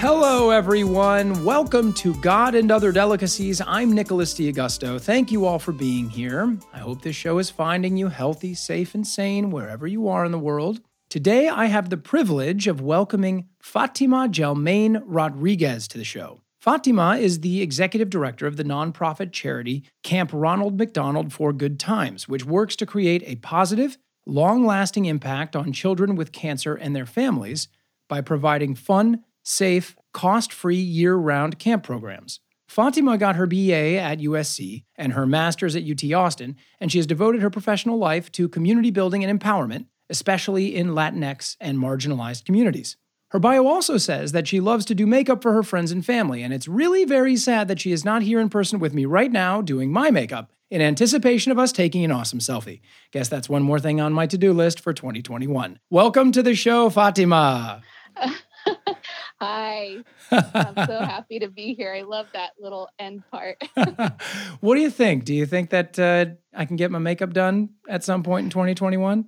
Hello, everyone. Welcome to God and Other Delicacies. I'm Nicholas D'Augusto. Thank you all for being here. I hope this show is finding you healthy, safe, and sane wherever you are in the world. Today, I have the privilege of welcoming Fatima Gelmain Rodriguez to the show. Fatima is the executive director of the nonprofit charity Camp Ronald McDonald for Good Times, which works to create a positive, long lasting impact on children with cancer and their families by providing fun, safe, cost free year round camp programs. Fatima got her BA at USC and her master's at UT Austin, and she has devoted her professional life to community building and empowerment, especially in Latinx and marginalized communities. Her bio also says that she loves to do makeup for her friends and family, and it's really very sad that she is not here in person with me right now doing my makeup in anticipation of us taking an awesome selfie. Guess that's one more thing on my to do list for 2021. Welcome to the show, Fatima. Hi. I'm so happy to be here. I love that little end part. what do you think? Do you think that uh, I can get my makeup done at some point in 2021?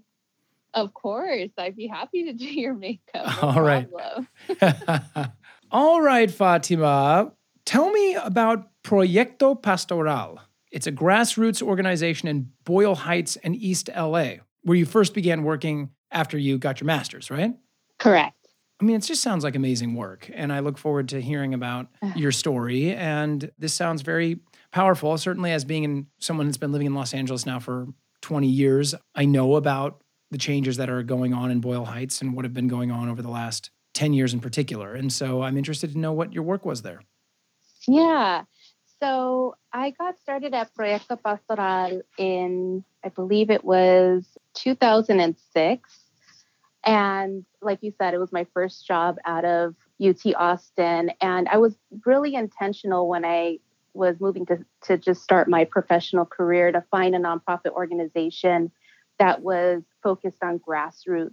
Of course. I'd be happy to do your makeup. No All right. All right, Fatima. Tell me about Proyecto Pastoral. It's a grassroots organization in Boyle Heights and East LA, where you first began working after you got your master's, right? Correct. I mean, it just sounds like amazing work. And I look forward to hearing about your story. And this sounds very powerful. Certainly, as being in, someone that's been living in Los Angeles now for 20 years, I know about the changes that are going on in Boyle Heights and what have been going on over the last 10 years in particular. And so I'm interested to know what your work was there. Yeah. So I got started at Proyecto Pastoral in, I believe it was 2006. And like you said, it was my first job out of UT Austin. And I was really intentional when I was moving to, to just start my professional career to find a nonprofit organization that was focused on grassroots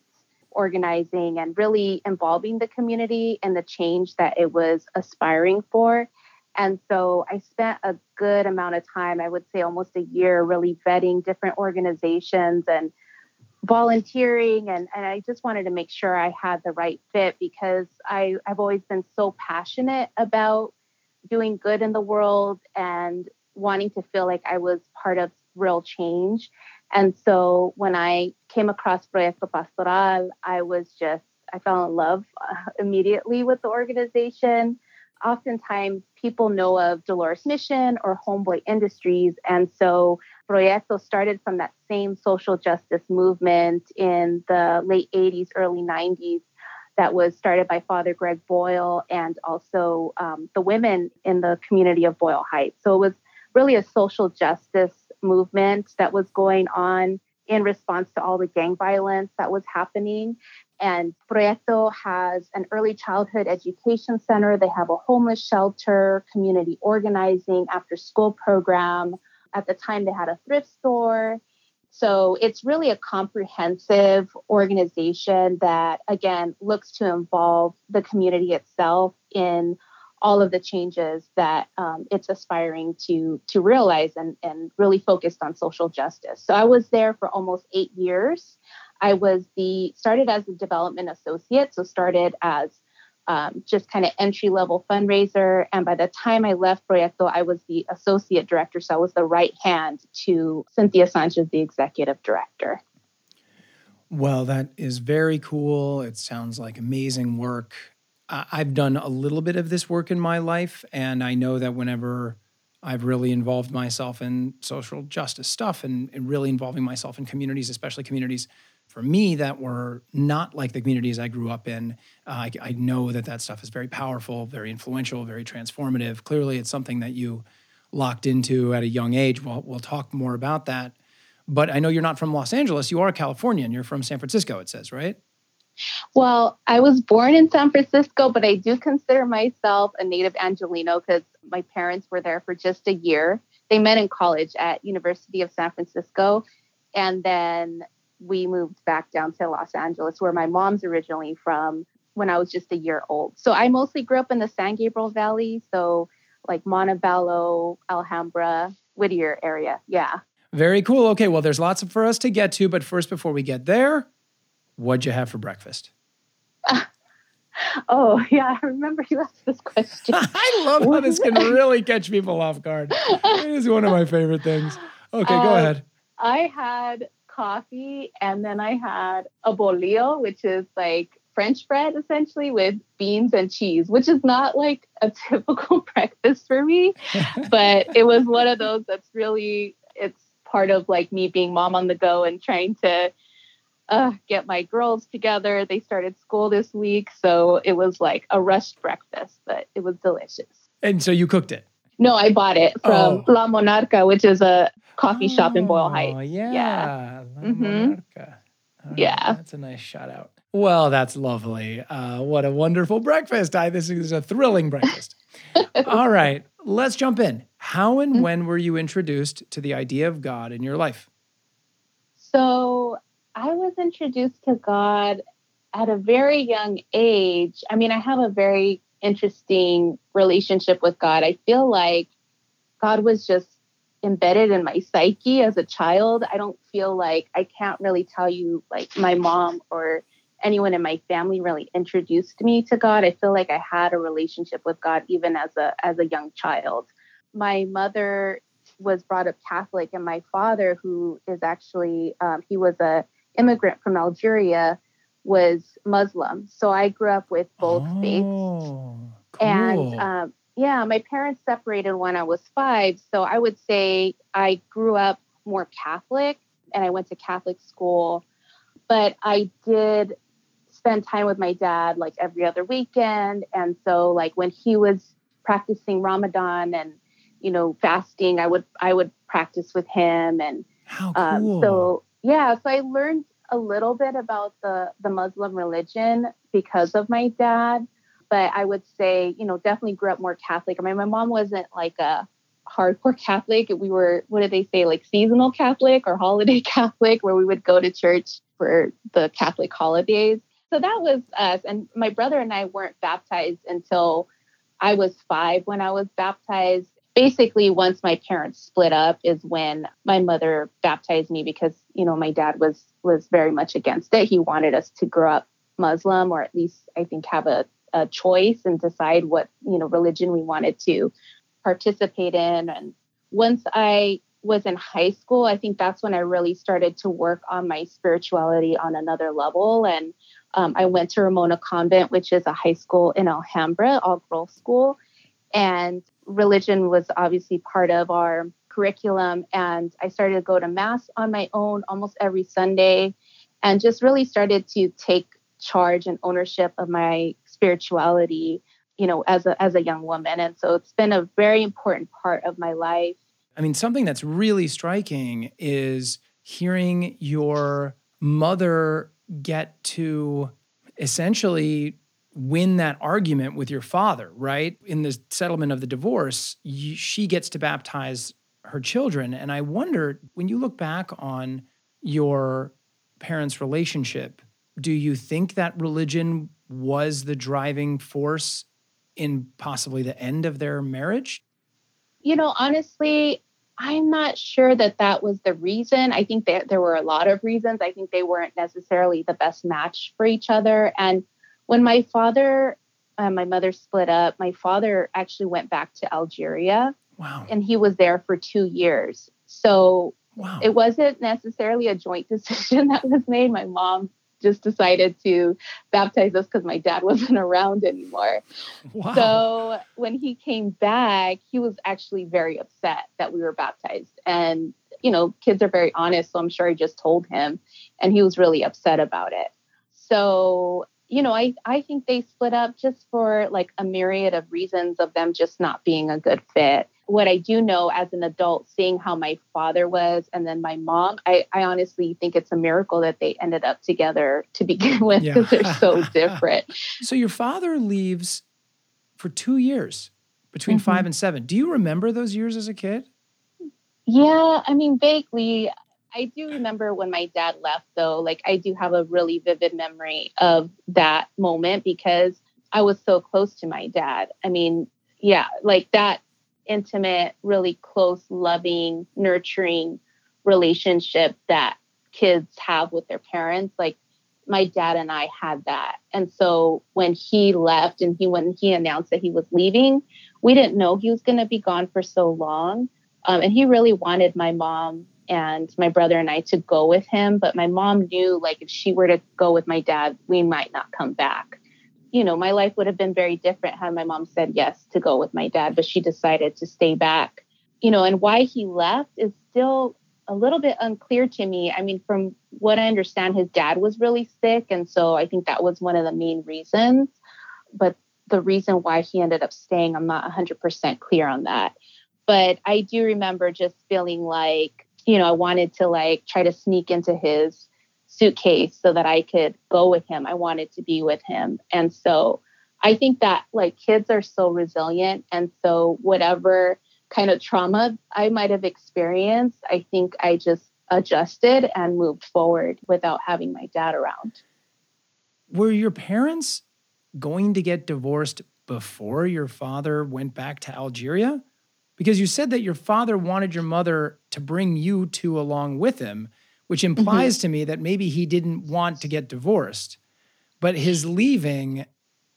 organizing and really involving the community and the change that it was aspiring for. And so I spent a good amount of time, I would say almost a year, really vetting different organizations and volunteering and, and I just wanted to make sure I had the right fit because I, I've always been so passionate about doing good in the world and wanting to feel like I was part of real change. And so when I came across Proyecto Pastoral, I was just, I fell in love uh, immediately with the organization. Oftentimes, people know of Dolores Mission or Homeboy Industries. And so Proyecto started from that same social justice movement in the late 80s, early 90s that was started by Father Greg Boyle and also um, the women in the community of Boyle Heights. So it was really a social justice movement that was going on in response to all the gang violence that was happening. And Proyecto has an early childhood education center. They have a homeless shelter, community organizing, after school program, at the time, they had a thrift store. So it's really a comprehensive organization that, again, looks to involve the community itself in all of the changes that um, it's aspiring to to realize and, and really focused on social justice. So I was there for almost eight years. I was the started as a development associate, so started as um, just kind of entry level fundraiser. And by the time I left Proyecto, I was the associate director. So I was the right hand to Cynthia Sanchez, the executive director. Well, that is very cool. It sounds like amazing work. I've done a little bit of this work in my life, and I know that whenever I've really involved myself in social justice stuff and, and really involving myself in communities, especially communities for me that were not like the communities I grew up in. Uh, I, I, know that that stuff is very powerful, very influential, very transformative. Clearly, it's something that you locked into at a young age. We'll, we'll talk more about that. But I know you're not from Los Angeles. You are a Californian. You're from San Francisco, it says, right? Well, I was born in San Francisco, but I do consider myself a native Angelino because my parents were there for just a year. They met in college at University of San Francisco. And then we moved back down to Los Angeles, where my mom's originally from when I was just a year old. So I mostly grew up in the San Gabriel Valley, so like Montebello, Alhambra, Whittier area. Yeah. Very cool. Okay, well, there's lots for us to get to, but first, before we get there, what'd you have for breakfast? oh, yeah, I remember you asked this question. I love how this can really catch people off guard. It is one of my favorite things. Okay, go Um, ahead. I had coffee and then I had a bolillo, which is like French bread essentially with beans and cheese, which is not like a typical breakfast for me, but it was one of those that's really it's part of like me being mom on the go and trying to uh, get my girls together. They started school this week, so it was like a rushed breakfast, but it was delicious. And so you cooked it. No, I bought it from Oh. La Monarca, which is a coffee shop in Boyle Oh, Heights. Yeah. Yeah. La Mhm. Monarca. All right, Yeah. That's a nice shout out. Well, that's lovely. Uh, what a wonderful breakfast. I, this is a thrilling breakfast. All right, let's jump in. How and Mhm. when were you introduced to the idea of God in your life? So I was introduced to God at a very young age. I mean, I have a very interesting relationship with God. I feel like God was just embedded in my psyche as a child. I don't feel like I can't really tell you, like, my mom or anyone in my family really introduced me to God. I feel like I had a relationship with God even as a as a young child. My mother was brought up Catholic, and my father, who is actually um, he was a immigrant from Algeria, was Muslim. So I grew up with both faiths. Oh, cool. And um, yeah, my parents separated when I was five. So I would say I grew up more Catholic and I went to Catholic school. But I did spend time with my dad like every other weekend. And so, like, when he was practicing Ramadan and you know fasting i would i would practice with him and How um, cool. so yeah, so I learned a little bit about the the Muslim religion because of my dad, but I would say you know definitely grew up more Catholic. I mean, my mom wasn't like a hardcore Catholic. We were what did they say like seasonal Catholic or holiday Catholic, where we would go to church for the Catholic holidays. So that was us, and my brother and I weren't baptized until I was five when I was baptized basically once my parents split up is when my mother baptized me because you know my dad was was very much against it. He wanted us to grow up muslim or at least i think have a, a choice and decide what you know religion we wanted to participate in. And once i was in high school i think that's when i really started to work on my spirituality on another level. And um, i went to ramona convent which is a high school in alhambra all girls school. And religion was obviously part of our curriculum and i started to go to mass on my own almost every sunday and just really started to take charge and ownership of my spirituality you know as a as a young woman. And so it's been a very important part of my life. I mean, something that's really striking is hearing your mother get to essentially win that argument with your father, right? In the settlement of the divorce, you, she gets to baptize her children. And I wonder, when you look back on your parents' relationship, do you think that religion was the driving force in possibly the end of their marriage? you know honestly i'm not sure that that was the reason i think that there were a lot of reasons i think they weren't necessarily the best match for each other and when my father and my mother split up my father actually went back to algeria Wow. and he was there for two years so Wow. it wasn't necessarily a joint decision that was made my mom just decided to baptize us because my dad wasn't around anymore wow. so when he came back, he was actually very upset that we were baptized. And, you know, kids are very honest. So I'm sure I just told him and he was really upset about it. So, you know, I, I think they split up just for like a myriad of reasons of them just not being a good fit. What I do know as an adult, seeing how my father was and then my mom, I, I honestly think it's a miracle that they ended up together to begin with Yeah. because they're so different. so your father leaves for two years between Mhm. five and seven. Do you remember those years as a kid? Yeah, I mean, vaguely. I do remember when my dad left, though. Like, I do have a really vivid memory of that moment because I was so close to my dad. I mean, yeah, like that intimate, really close, loving, nurturing relationship that kids have with their parents. Like my dad and I had that. And so when he left and he when he announced that he was leaving, we didn't know he was going to be gone for so long. Um, and he really wanted my mom and my brother and I to go with him. But my mom knew like if she were to go with my dad, we might not come back. You know, my life would have been very different had my mom said yes to go with my dad, but she decided to stay back. You know, and why he left is still a little bit unclear to me. I mean, from what I understand, his dad was really sick. And so I think that was one of the main reasons. But the reason why he ended up staying, I'm not 100% clear on that. But I do remember just feeling like, you know, I wanted to like try to sneak into his suitcase so that I could go with him. I wanted to be with him. And so I think that like kids are so resilient. And so whatever kind of trauma I might have experienced, I think I just adjusted and moved forward without having my dad around. Were your parents going to get divorced before your father went back to Algeria? Because you said that your father wanted your mother to bring you two along with him, which mm-hmm. implies mm-hmm. to me that maybe he didn't want to get divorced. But his leaving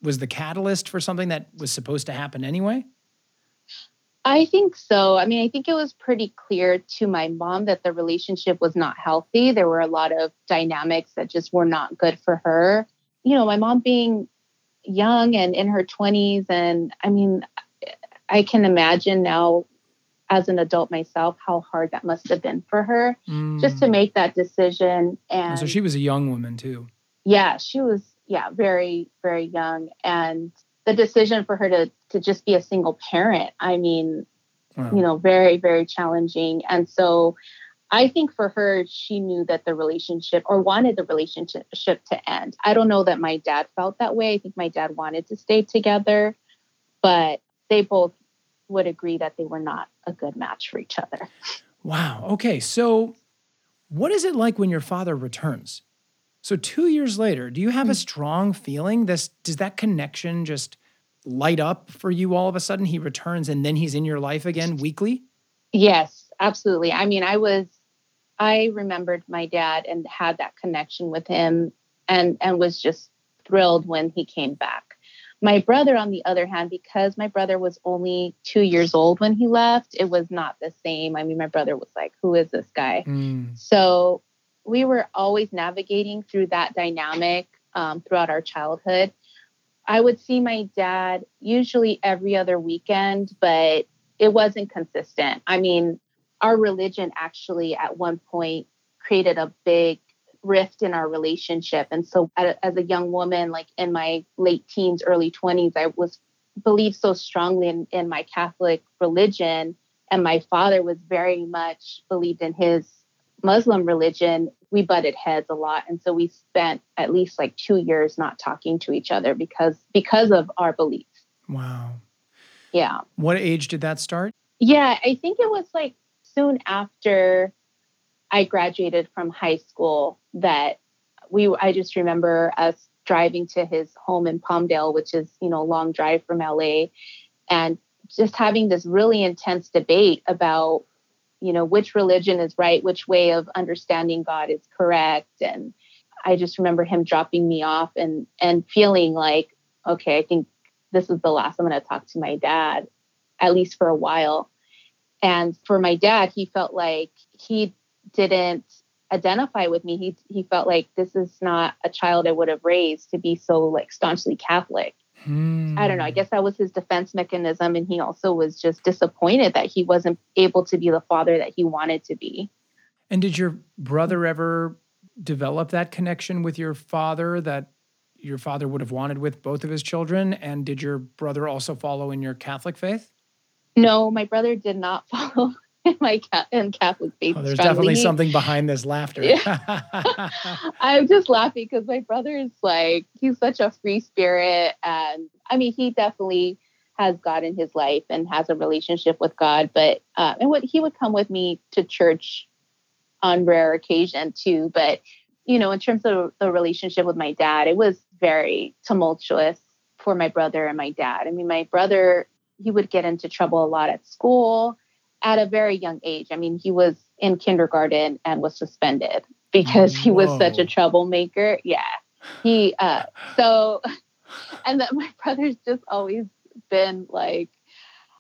was the catalyst for something that was supposed to happen anyway? I think so. I mean, I think it was pretty clear to my mom that the relationship was not healthy. There were a lot of dynamics that just were not good for her. You know, my mom being young and in her 20s. And I mean, I can imagine now as an adult myself how hard that must have been for her mm. just to make that decision. And so she was a young woman too. Yeah, she was, yeah, very, very young. And the decision for her to to just be a single parent i mean wow. you know very very challenging and so i think for her she knew that the relationship or wanted the relationship to end i don't know that my dad felt that way i think my dad wanted to stay together but they both would agree that they were not a good match for each other wow okay so what is it like when your father returns so two years later, do you have a hmm. strong feeling? This does that connection just light up for you all of a sudden? He returns and then he's in your life again weekly? Yes, absolutely. I mean, I was I remembered my dad and had that connection with him and and was just thrilled when he came back. My brother, on the other hand, because my brother was only two years old when he left, it was not the same. I mean, my brother was like, Who is this guy? Mm. So we were always navigating through that dynamic um, throughout our childhood. I would see my dad usually every other weekend, but it wasn't consistent. I mean, our religion actually at one point created a big rift in our relationship. And so as a young woman, like in my late teens, early 20s, I was believed so strongly in, in my Catholic religion. And my father was very much believed in his Muslim religion, we butted heads a lot. And so we spent at least like two years not talking to each other because because of our beliefs. Wow. Yeah. What age did that start? Yeah, I think it was like soon after I graduated from high school that we I just remember us driving to his home in Palmdale, which is, you know, a long drive from LA, and just having this really intense debate about you know, which religion is right, which way of understanding God is correct. And I just remember him dropping me off and and feeling like, okay, I think this is the last I'm to talk to my dad, at least for a while. And for my dad, he felt like he didn't identify with me. He he felt like this is not a child I would have raised to be so like staunchly Catholic. Hmm. I don't know. I guess that was his defense mechanism. And he also was just disappointed that he wasn't able to be the father that he wanted to be. And did your brother ever develop that connection with your father that your father would have wanted with both of his children? And did your brother also follow in your Catholic faith? No, my brother did not follow my and Catholic faith. Oh, there's definitely something behind this laughter. Yeah. I'm just laughing because my brother is like he's such a free spirit, and I mean he definitely has God in his life and has a relationship with God. But uh, and what he would come with me to church on rare occasion too. But you know, in terms of the relationship with my dad, it was very tumultuous for my brother and my dad. I mean, my brother he would get into trouble a lot at school at a very young age. I mean, he was in kindergarten and was suspended because he was such a troublemaker. Yeah. He uh so and that my brother's just always been like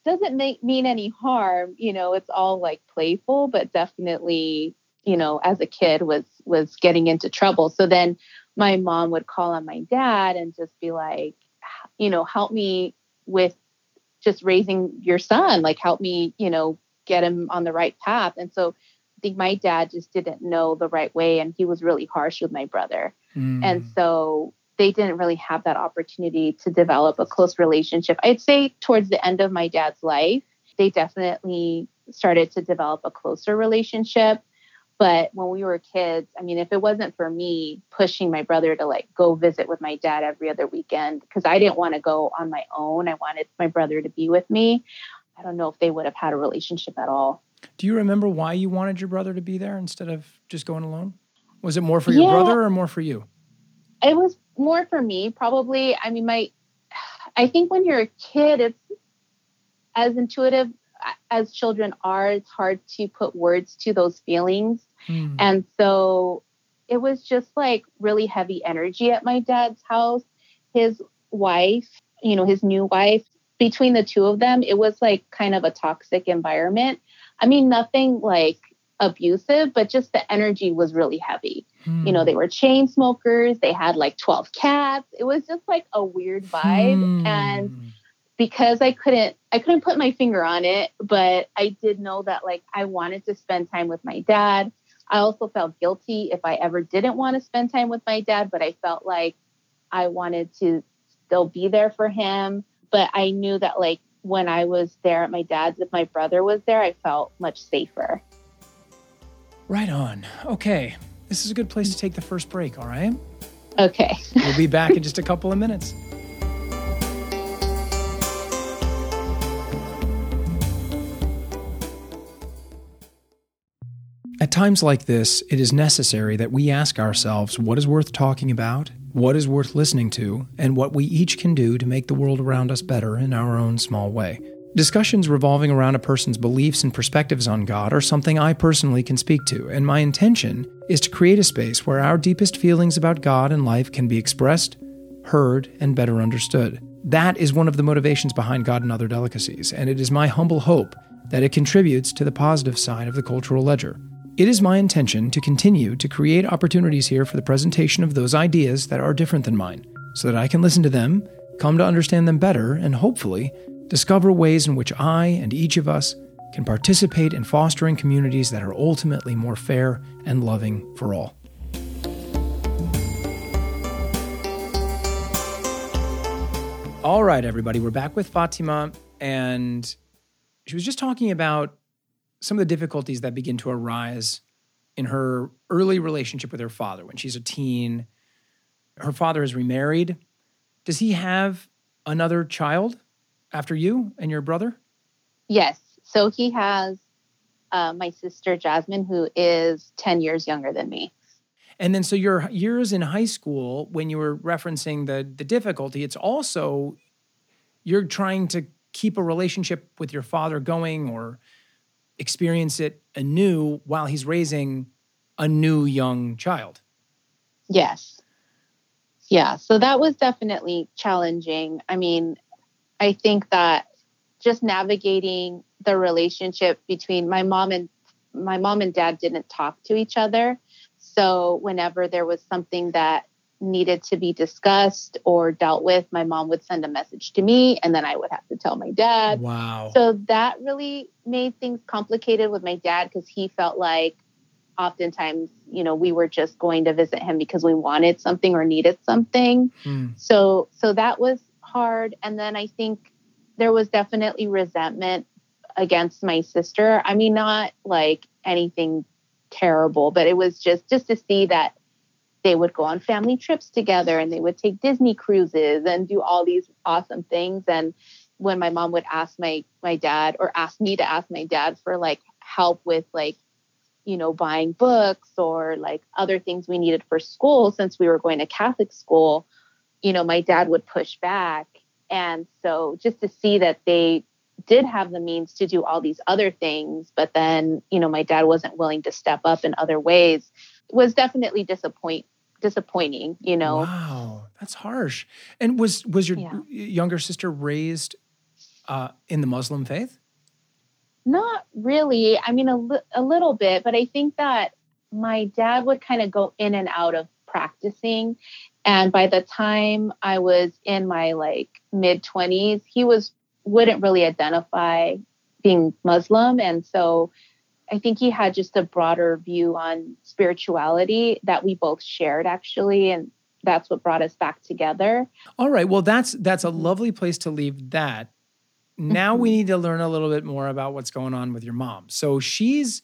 doesn't make mean any harm, you know, it's all like playful, but definitely, you know, as a kid was was getting into trouble. So then my mom would call on my dad and just be like, you know, help me with just raising your son, like help me, you know, get him on the right path. And so I think my dad just didn't know the right way and he was really harsh with my brother. Mm. And so they didn't really have that opportunity to develop a close relationship. I'd say towards the end of my dad's life, they definitely started to develop a closer relationship. But when we were kids, I mean, if it wasn't for me pushing my brother to like go visit with my dad every other weekend, because I didn't want to go on my own, I wanted my brother to be with me. I don't know if they would have had a relationship at all. Do you remember why you wanted your brother to be there instead of just going alone? Was it more for your yeah, brother or more for you? It was more for me, probably. I mean, my, I think when you're a kid, it's as intuitive as children are, it's hard to put words to those feelings. Mm. And so it was just like really heavy energy at my dad's house. His wife, you know, his new wife, between the two of them, it was like kind of a toxic environment. I mean, nothing like abusive, but just the energy was really heavy. Mm. You know, they were chain smokers, they had like 12 cats. It was just like a weird vibe. Mm. And because I couldn't I couldn't put my finger on it, but I did know that like I wanted to spend time with my dad. I also felt guilty if I ever didn't want to spend time with my dad, but I felt like I wanted to still be there for him. But I knew that like when I was there at my dad's, if my brother was there, I felt much safer. Right on. Okay. This is a good place to take the first break, all right? Okay. we'll be back in just a couple of minutes. At times like this, it is necessary that we ask ourselves what is worth talking about, what is worth listening to, and what we each can do to make the world around us better in our own small way. Discussions revolving around a person's beliefs and perspectives on God are something I personally can speak to, and my intention is to create a space where our deepest feelings about God and life can be expressed, heard, and better understood. That is one of the motivations behind God and Other Delicacies, and it is my humble hope that it contributes to the positive side of the cultural ledger. It is my intention to continue to create opportunities here for the presentation of those ideas that are different than mine, so that I can listen to them, come to understand them better, and hopefully discover ways in which I and each of us can participate in fostering communities that are ultimately more fair and loving for all. All right, everybody, we're back with Fatima, and she was just talking about some of the difficulties that begin to arise in her early relationship with her father when she's a teen. Her father is remarried. Does he have another child after you and your brother? Yes. So he has uh, my sister Jasmine, who is 10 years younger than me. And then, so your years in high school, when you were referencing the the difficulty, it's also you're trying to keep a relationship with your father going or experience it anew while he's raising a new young child. Yes. Yeah. So that was definitely challenging. I mean, I think that just navigating the relationship between my mom and my mom and dad didn't talk to each other. So whenever there was something that needed to be discussed or dealt with, my mom would send a message to me and then I would have to tell my dad. Wow. So that really made things complicated with my dad because he felt like oftentimes, you know, we were just going to visit him because we wanted something or needed something. Mm. So so that was hard and then I think there was definitely resentment against my sister. I mean not like anything terrible, but it was just just to see that they would go on family trips together and they would take Disney cruises and do all these awesome things. And when my mom would ask my my dad or ask me to ask my dad for like help with like you know buying books or like other things we needed for school since we were going to Catholic school, you know, my dad would push back. And so just to see that they did have the means to do all these other things, but then, you know, my dad wasn't willing to step up in other ways was definitely disappoint disappointing, you know. Wow, that's harsh. And was was your yeah. younger sister raised uh, in the Muslim faith? Not really. I mean, a, li- a little bit, but I think that my dad would kind of go in and out of practicing. And by the time I was in my like mid 20s, he was wouldn't really identify being Muslim. And so I think he had just a broader view on spirituality that we both shared actually. And that's what brought us back together. All right. Well, that's that's a lovely place to leave that. Now we mm-hmm. need to learn a little bit more about what's going on with your mom. So she's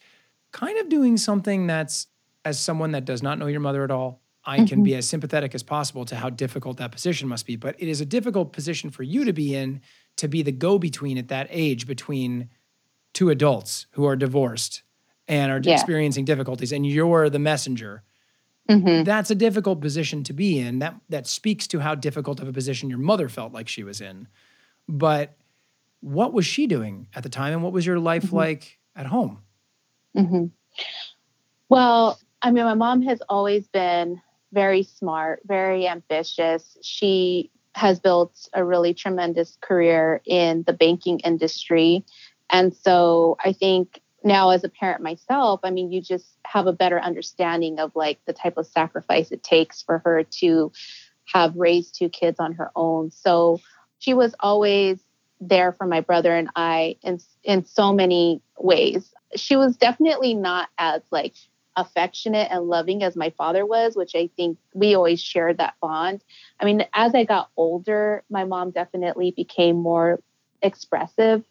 kind of doing something that's as someone that does not know your mother at all, I can be mm-hmm. as sympathetic as possible to how difficult that position must be. But it is a difficult position for you to be in to be the go between at that age between two adults who are divorced and are yeah. experiencing difficulties, and you're the messenger. Mm-hmm. That's a difficult position to be in. That that speaks to how difficult of a position your mother felt like she was in. But what was she doing at the time, and what was your life mm-hmm. like at home? Mm-hmm. Well, I mean, my mom has always been very smart, very ambitious. She has built a really tremendous career in the banking industry. And so I think now as a parent myself, I mean, you just have a better understanding of like the type of sacrifice it takes for her to have raised two kids on her own. So she was always there for my brother and I in in so many ways. She was definitely not as like affectionate and loving as my father was, which I think we always shared that bond. I mean, as I got older, my mom definitely became more expressive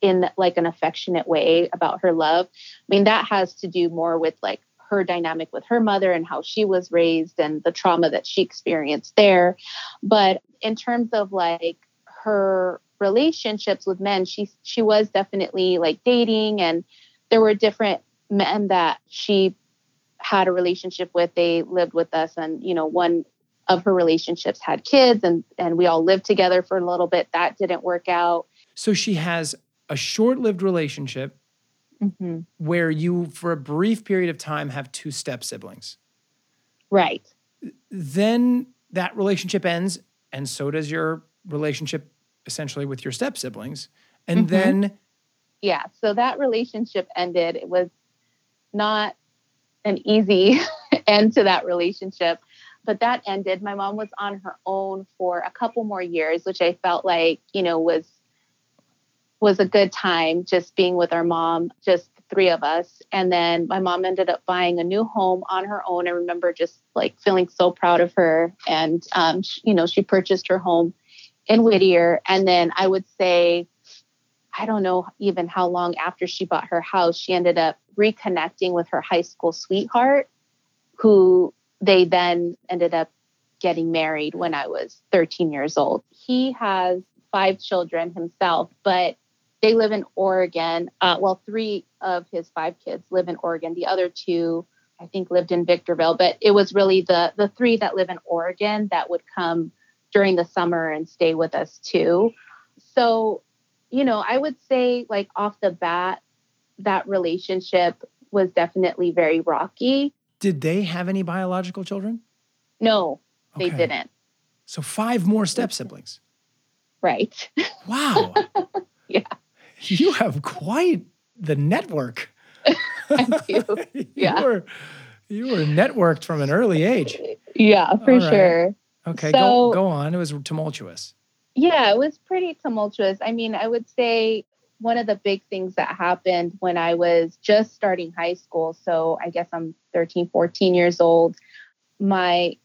in like an affectionate way about her love. I mean, that has to do more with like her dynamic with her mother and how she was raised and the trauma that she experienced there. But in terms of like her relationships with men, she she was definitely like dating and there were different men that she had a relationship with. They lived with us, and you know, one of her relationships had kids, and and we all lived together for a little bit. That didn't work out. So she has a short-lived relationship mm-hmm. where you, for a brief period of time, have two step siblings. Right. Then that relationship ends, and so does your relationship essentially with your step siblings. And mm-hmm. then. Yeah. So that relationship ended. It was not an easy end to that relationship. But that ended. My mom was on her own for a couple more years, which I felt like, you know, was was a good time just being with our mom, just three of us. And then my mom ended up buying a new home on her own. I remember just like feeling so proud of her. And, um, she, you know, she purchased her home in Whittier. And then I would say, I don't know even how long after she bought her house, she ended up reconnecting with her high school sweetheart, who they then ended up getting married when I was 13 years old. He has five children himself, but they live in Oregon. Uh, well, three of his five kids live in Oregon. The other two, I think, lived in Victorville. But it was really the the three that live in Oregon that would come during the summer and stay with us too. So, you know, I would say like off the bat, that relationship was definitely very rocky. Did they have any biological children? No, they okay. didn't. So five more step siblings. Right. Wow. yeah. You have quite the network. Do. Yeah. you were you were networked from an early age. Yeah, for right. sure. Okay, so, go go on. It was tumultuous. Yeah, it was pretty tumultuous. I mean, I would say one of the big things that happened when I was just starting high school. So I guess I'm 13, 14 years old. My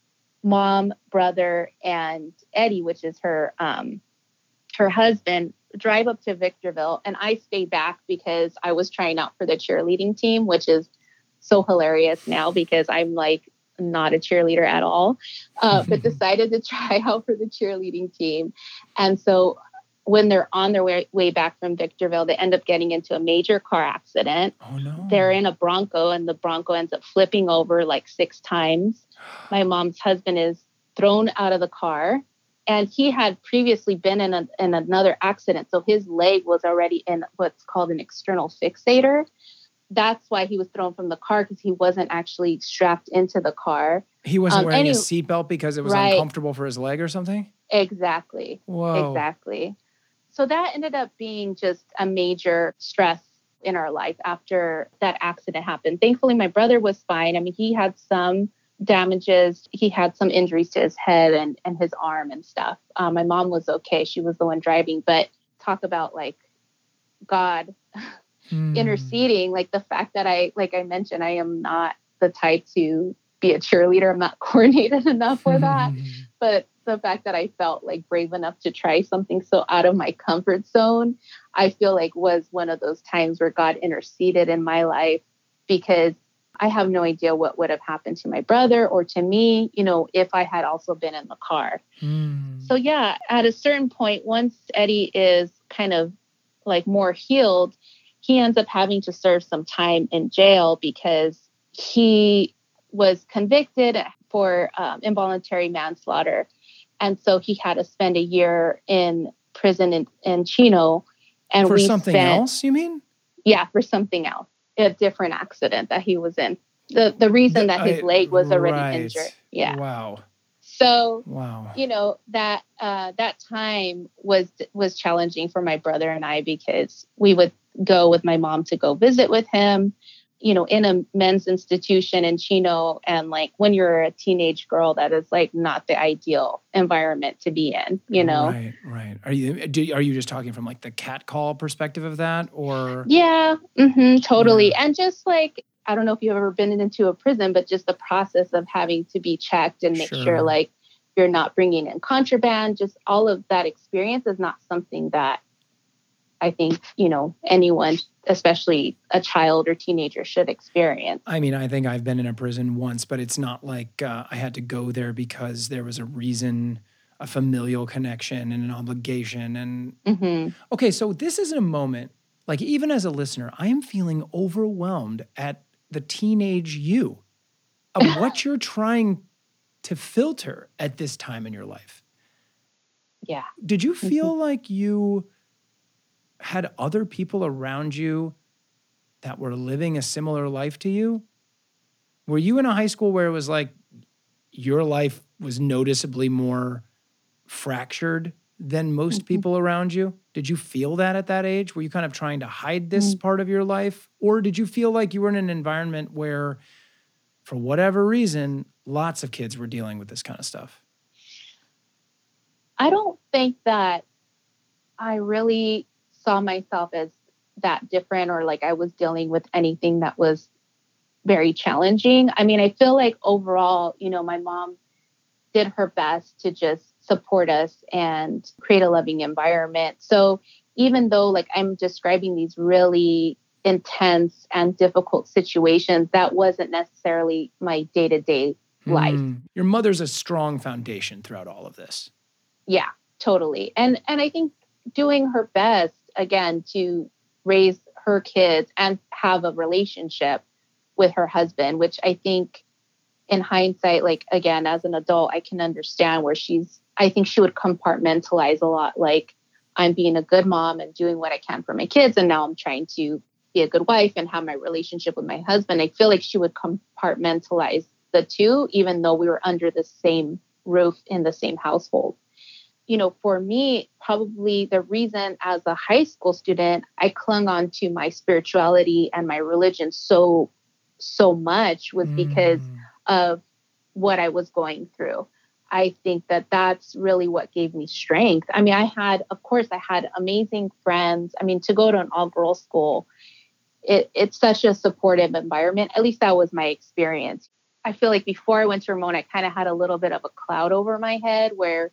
mom, brother, and Eddie, which is her um, her husband, drive up to Victorville, and I stayed back because I was trying out for the cheerleading team, which is so hilarious now because I'm like not a cheerleader at all, uh, but decided to try out for the cheerleading team. And so when they're on their way, way back from Victorville, they end up getting into a major car accident. Oh, no. They're in a Bronco, and the Bronco ends up flipping over like six times. My mom's husband is thrown out of the car. And he had previously been in, a, in another accident. So his leg was already in what's called an external fixator. That's why he was thrown from the car because he wasn't actually strapped into the car. He wasn't um, wearing a seatbelt because it was right. uncomfortable for his leg or something? Exactly. Whoa. Exactly. So that ended up being just a major stress in our life after that accident happened. Thankfully, my brother was fine. I mean, he had some damages. He had some injuries to his head and, and his arm and stuff. Um, my mom was okay. She was the one driving, but talk about like God mm. interceding, like the fact that I, like I mentioned, I am not the type to be a cheerleader. I'm not coordinated enough for that. Hmm. But the fact that I felt like brave enough to try something so out of my comfort zone, I feel like was one of those times where God interceded in my life because I have no idea what would have happened to my brother or to me, you know, if I had also been in the car. Mm. So, yeah, at a certain point, once Eddie is kind of like more healed, he ends up having to serve some time in jail because he was convicted for um, involuntary manslaughter. And so he had to spend a year in prison in, in Chino. And for something spent, else, you mean? Yeah, for something else a different accident that he was in. The the reason that his leg was already right. injured. Yeah. Wow. So wow. you know that uh, that time was was challenging for my brother and I because we would go with my mom to go visit with him you know, in a men's institution in Chino. And like when you're a teenage girl, that is like not the ideal environment to be in, you know? Right, right. Are you, do, are you just talking from like the cat call perspective of that or? Yeah, mm-hmm, totally. Yeah. And just like, I don't know if you've ever been into a prison, but just the process of having to be checked and make sure, sure like you're not bringing in contraband, just all of that experience is not something that I think, you know, anyone, especially a child or teenager, should experience. I mean, I think I've been in a prison once, but it's not like uh, I had to go there because there was a reason, a familial connection, and an obligation. And mm-hmm. okay, so this is a moment, like, even as a listener, I am feeling overwhelmed at the teenage you of what you're trying to filter at this time in your life. Yeah. Did you feel mm-hmm. like you had other people around you that were living a similar life to you? Were you in a high school where it was like your life was noticeably more fractured than most mm-hmm. people around you? Did you feel that at that age? Were you kind of trying to hide this mm-hmm. part of your life? Or did you feel like you were in an environment where, for whatever reason, lots of kids were dealing with this kind of stuff? I don't think that I really saw myself as that different or like I was dealing with anything that was very challenging. I mean, I feel like overall, you know, my mom did her best to just support us and create a loving environment. So even though like I'm describing these really intense and difficult situations, that wasn't necessarily my day to day life. Your mother's a strong foundation throughout all of this. Yeah, totally. And and I think doing her best again to raise her kids and have a relationship with her husband, which I think in hindsight, like again, as an adult, I can understand where she's, I think she would compartmentalize a lot. Like, I'm being a good mom and doing what I can for my kids. And now I'm trying to be a good wife and have my relationship with my husband. I feel like she would compartmentalize the two, even though we were under the same roof in the same household you know, for me, probably the reason as a high school student, I clung on to my spirituality and my religion so, so much was mm. because of what I was going through. I think that that's really what gave me strength. I mean, I had, of course, I had amazing friends. I mean, to go to an all girls school, it, it's such a supportive environment. At least that was my experience. I feel like before I went to Ramona, I kind of had a little bit of a cloud over my head where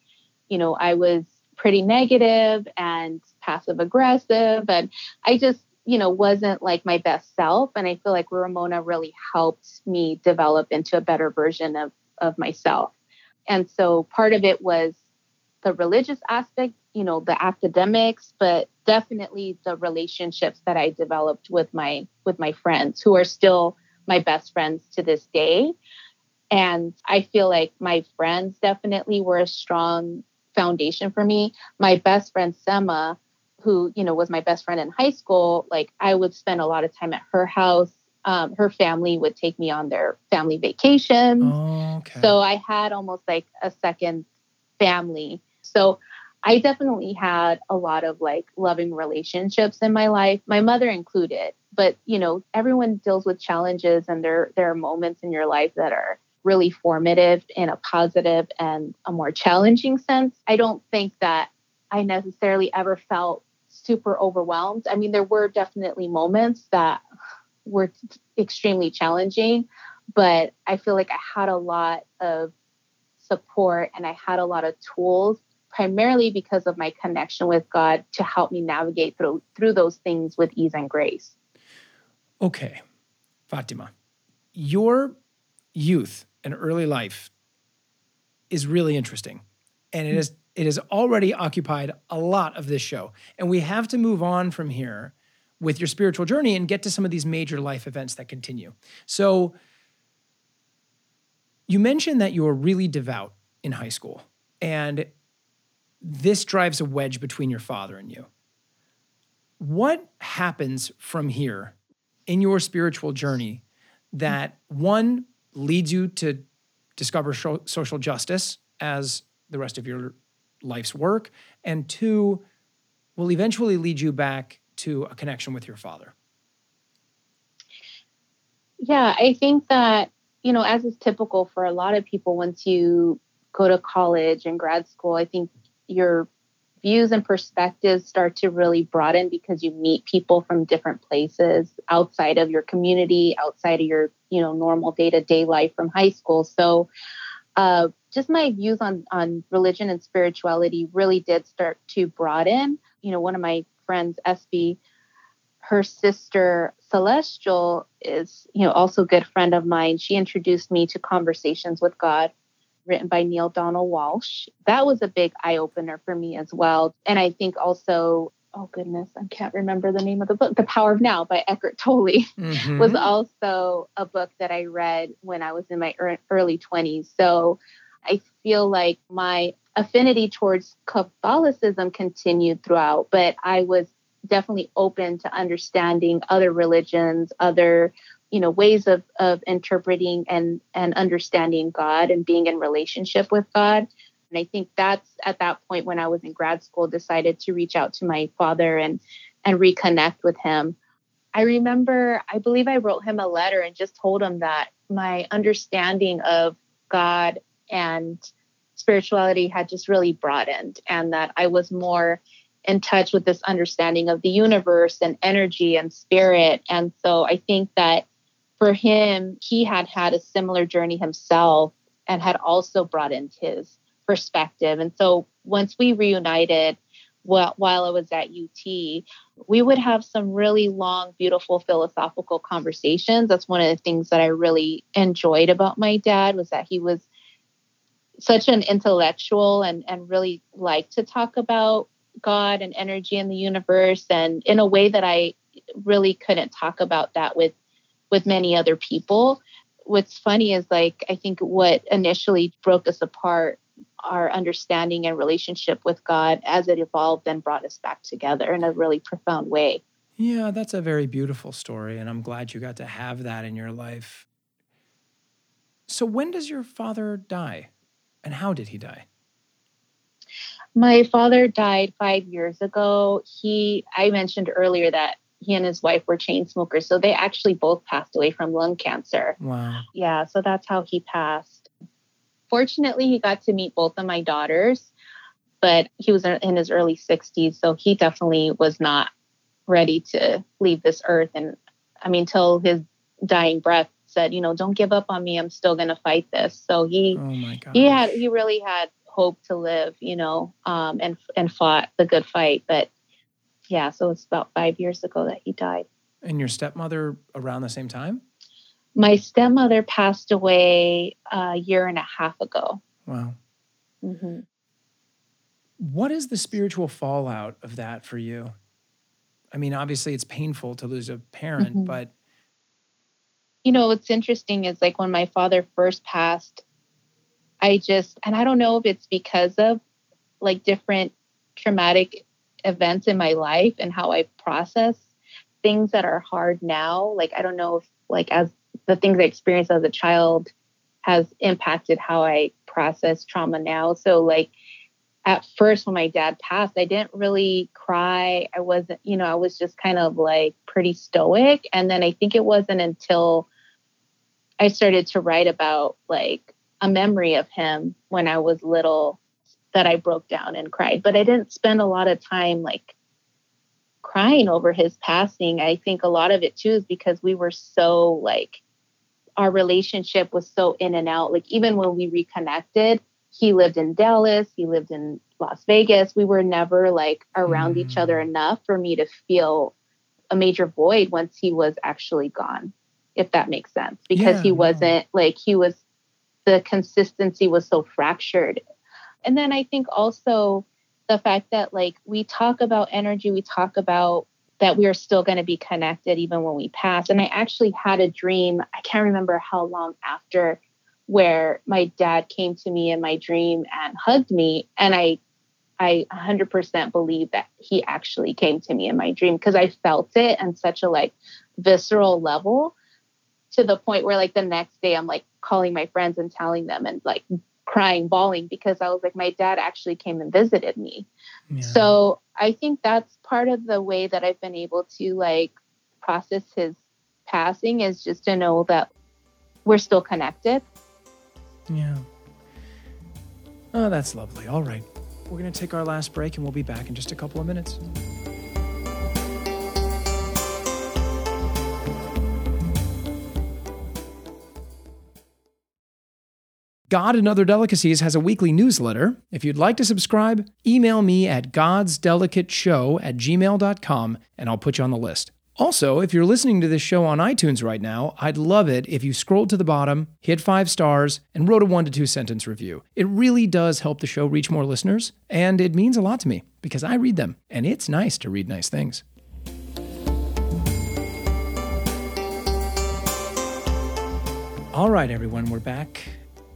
you know, I was pretty negative and passive aggressive. And I just, you know, wasn't like my best self. And I feel like Ramona really helped me develop into a better version of, of myself. And so part of it was the religious aspect, you know, the academics, but definitely the relationships that I developed with my with my friends who are still my best friends to this day. And I feel like my friends definitely were a strong foundation for me. My best friend Sema, who you know was my best friend in high school, like I would spend a lot of time at her house. Um, her family would take me on their family vacations. Oh, okay. So I had almost like a second family. So I definitely had a lot of like loving relationships in my life, my mother included. But you know, everyone deals with challenges, and there there are moments in your life that are really formative in a positive and a more challenging sense. I don't think that I necessarily ever felt super overwhelmed. I mean, there were definitely moments that were extremely challenging, but I feel like I had a lot of support and I had a lot of tools primarily because of my connection with God to help me navigate through through those things with ease and grace. Okay. Fatima, your youth and early life is really interesting. And it is it has already occupied a lot of this show. And we have to move on from here with your spiritual journey and get to some of these major life events that continue. So you mentioned that you were really devout in high school. And this drives a wedge between your father and you. What happens from here in your spiritual journey that one leads you to discover social justice as the rest of your life's work, and two will eventually lead you back to a connection with your father? Yeah, I think that, you know, as is typical for a lot of people, once you go to college and grad school, I think your views and perspectives start to really broaden because you meet people from different places outside of your community, outside of your, you know, normal day-to-day life from high school. So uh, just my views on on religion and spirituality really did start to broaden. You know, one of my friends, SB, her sister Celestial is, you know, also a good friend of mine. She introduced me to Conversations with God written by Neale Donald Walsch. That was a big eye opener for me as well. And I think also, oh goodness, I can't remember the name of the book, The Power of Now by Eckhart Tolle mm-hmm. was also a book that I read when I was in my early 20s. So I feel like my affinity towards Catholicism continued throughout, but I was definitely open to understanding other religions, other you know ways of of interpreting and and understanding God and being in relationship with God. And I think that's at that point when I was in grad school decided to reach out to my father and and reconnect with him. I remember I believe I wrote him a letter and just told him that my understanding of God and spirituality had just really broadened and that I was more in touch with this understanding of the universe and energy and spirit. And so I think that for him, he had had a similar journey himself and had also broadened his perspective. And so once we reunited, while, while I was at UT, we would have some really long, beautiful philosophical conversations. That's one of the things that I really enjoyed about my dad was that he was such an intellectual and, and really liked to talk about God and energy in the universe and in a way that I really couldn't talk about that with with many other people. What's funny is like, I think what initially broke us apart, our understanding and relationship with God as it evolved and brought us back together in a really profound way. Yeah, that's a very beautiful story. And I'm glad you got to have that in your life. So, when does your father die? And how did he die? My father died five years ago. He, I mentioned earlier that he and his wife were chain smokers. So they actually both passed away from lung cancer. Wow. Yeah. So that's how he passed. Fortunately, he got to meet both of my daughters, but he was in his early 60s. So he definitely was not ready to leave this earth. And I mean, till his dying breath said, you know, don't give up on me. I'm still going to fight this. So he, oh he had, he really had hope to live, you know, um, and, and fought the good fight. But yeah, so it's about five years ago that he died. And your stepmother around the same time? My stepmother passed away a year and a half ago. Wow. Mm-hmm. What is the spiritual fallout of that for you? I mean, obviously, it's painful to lose a parent, mm-hmm. but. You know, what's interesting is like when my father first passed, I just, and I don't know if it's because of like different traumatic events in my life and how I process things that are hard now. Like I don't know if like as the things I experienced as a child has impacted how I process trauma now. So like at first when my dad passed, I didn't really cry. I wasn't, you know, I was just kind of like pretty stoic. And then I think it wasn't until I started to write about like a memory of him when I was little that I broke down and cried. But I didn't spend a lot of time like crying over his passing. I think a lot of it too is because we were so like our relationship was so in and out. Like even when we reconnected, he lived in Dallas, he lived in Las Vegas. We were never like around mm. each other mm. enough for me to feel a major void once he was actually gone, if that makes sense. Because yeah, he wasn't like he was the consistency was so fractured. And then I think also the fact that like we talk about energy, we talk about that we are still going to be connected even when we pass. And I actually had a dream, I can't remember how long after, where my dad came to me in my dream and hugged me. And I I 100% believe that he actually came to me in my dream because I felt it on such a like visceral level to the point where like the next day I'm like calling my friends and telling them and like crying, bawling because I was like, my dad actually came and visited me. Yeah. So I think that's part of the way that I've been able to like process his passing is just to know that we're still connected. Yeah. Oh, that's lovely. All right. We're going to take our last break and we'll be back in just a couple of minutes. God and Other Delicacies has a weekly newsletter. If you'd like to subscribe, email me at godsdelicateshow at gmail.com and I'll put you on the list. Also, if you're listening to this show on iTunes right now, I'd love it if you scrolled to the bottom, hit five stars, and wrote a one to two sentence review. It really does help the show reach more listeners, and it means a lot to me because I read them, and it's nice to read nice things. All right, everyone, we're back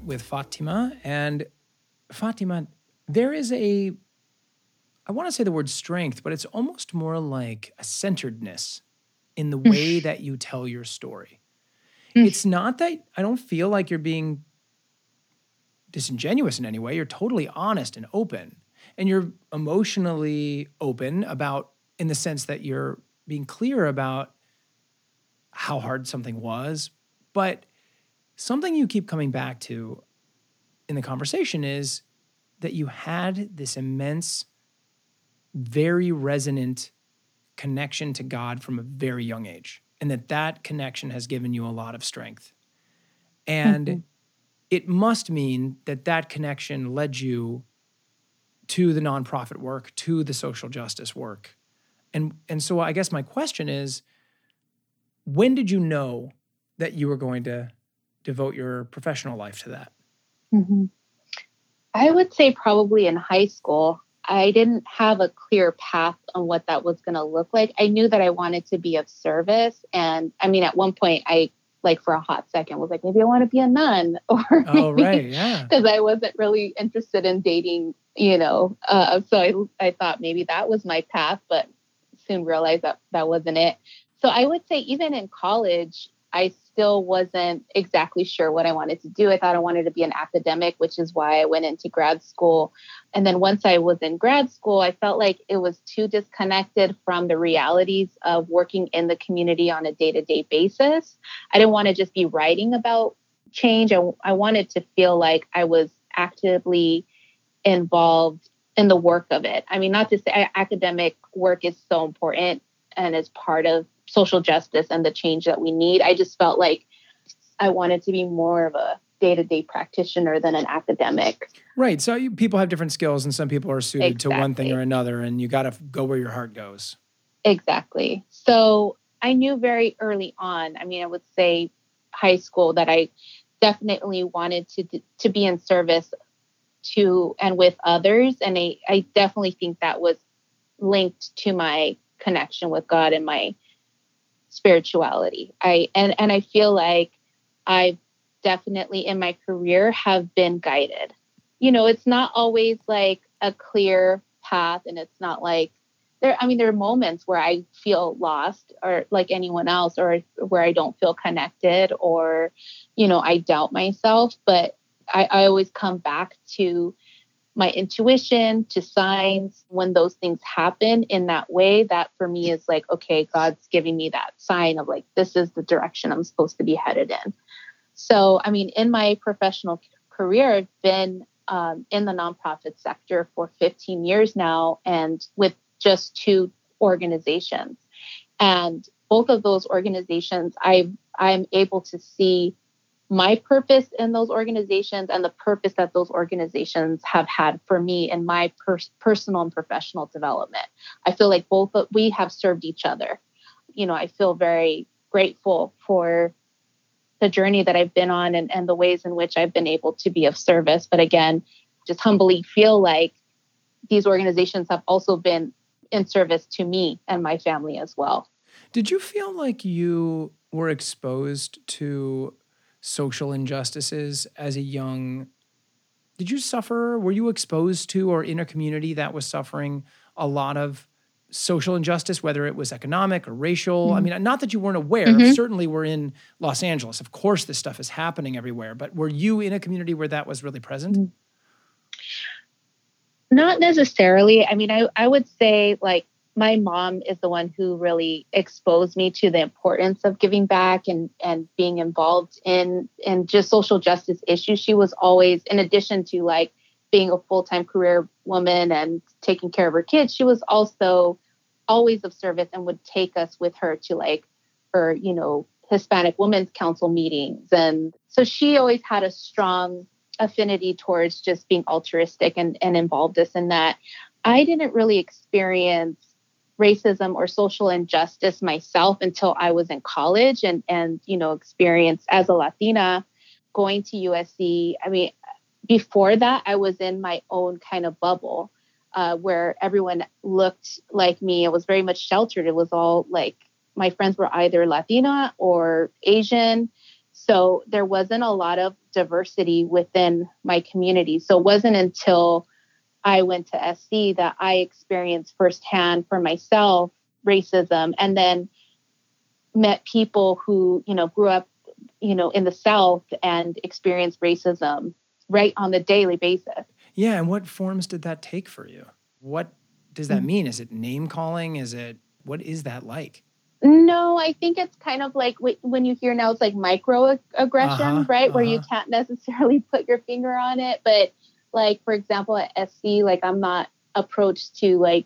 with Fatima. And Fatima, there is a, I want to say the word strength, but it's almost more like a centeredness in the way that you tell your story. Mm. it's not that I don't feel like you're being disingenuous in any way. You're totally honest and open. And you're emotionally open about, in the sense that you're being clear about how hard something was. But something you keep coming back to in the conversation is that you had this immense, very resonant connection to God from a very young age, and that that connection has given you a lot of strength. And mm-hmm. it must mean that that connection led you to the nonprofit work, to the social justice work. And, and so I guess my question is when did you know that you were going to devote your professional life to that? Mm-hmm. I would say probably in high school. I didn't have a clear path on what that was going to look like. I knew that I wanted to be of service. And I mean, at one point, I like for a hot second was like, maybe I want to be a nun or oh, right, yeah. Because I wasn't really interested in dating, you know. Uh, so I, I thought maybe that was my path, but soon realized that that wasn't it. So I would say even in college, I still wasn't exactly sure what I wanted to do. I thought I wanted to be an academic, which is why I went into grad school. And then once I was in grad school, I felt like it was too disconnected from the realities of working in the community on a day to day basis. I didn't want to just be writing about change. I, I wanted to feel like I was actively involved in the work of it. I mean, not to say academic work is so important and is part of social justice and the change that we need. I just felt like I wanted to be more of a day to day practitioner than an academic. Right. So you, people have different skills, and some people are suited exactly. to one thing or another, and you got to go where your heart goes. Exactly. So I knew very early on, I mean, I would say high school, that I definitely wanted to to be in service to and with others and I, I definitely think that was linked to my connection with God and my spirituality. I and and I feel like I definitely in my career have been guided. You know, it's not always like a clear path and it's not like there I mean there are moments where I feel lost or like anyone else or where I don't feel connected or you know I doubt myself but I, I always come back to my intuition to signs when those things happen in that way that for me is like okay god's giving me that sign of like this is the direction i'm supposed to be headed in. So i mean in my professional career i've been um, in the nonprofit sector for 15 years now and with just two organizations. And both of those organizations i i'm able to see my purpose in those organizations and the purpose that those organizations have had for me in my per- personal and professional development. I feel like both of, we have served each other. You know, I feel very grateful for the journey that I've been on and, and the ways in which I've been able to be of service. But again, just humbly feel like these organizations have also been in service to me and my family as well. Did you feel like you were exposed to social injustices as a young did you suffer were you exposed to or in a community that was suffering a lot of social injustice whether it was economic or racial mm-hmm. i mean not that you weren't aware mm-hmm. certainly we're in los angeles of course this stuff is happening everywhere but were you in a community where that was really present mm-hmm. not necessarily i mean i, I would say like my mom is the one who really exposed me to the importance of giving back and and being involved in in just social justice issues. She was always in addition to like being a full-time career woman and taking care of her kids she was also always of service and would take us with her to like her you know hispanic women's council meetings. And so she always had a strong affinity towards just being altruistic and, and involved us in that. I didn't really experience racism or social injustice myself until I was in college and and you know experienced as a Latina going to USC. I mean, before that, I was in my own kind of bubble uh, where everyone looked like me. It was very much sheltered. It was all like my friends were either Latina or Asian. So there wasn't a lot of diversity within my community. So it wasn't until I went to SC that I experienced firsthand for myself racism and then met people who, you know, grew up, you know, in the South and experienced racism right on the daily basis. Yeah. And what forms did that take for you? What does that mm-hmm. mean? Is it name calling? Is it, what is that like? No, I think it's kind of like when you hear now it's like microaggressions, uh-huh, right? Uh-huh. Where you uh-huh. can't necessarily put your finger on it, but like for example at SC, like I'm not approached to like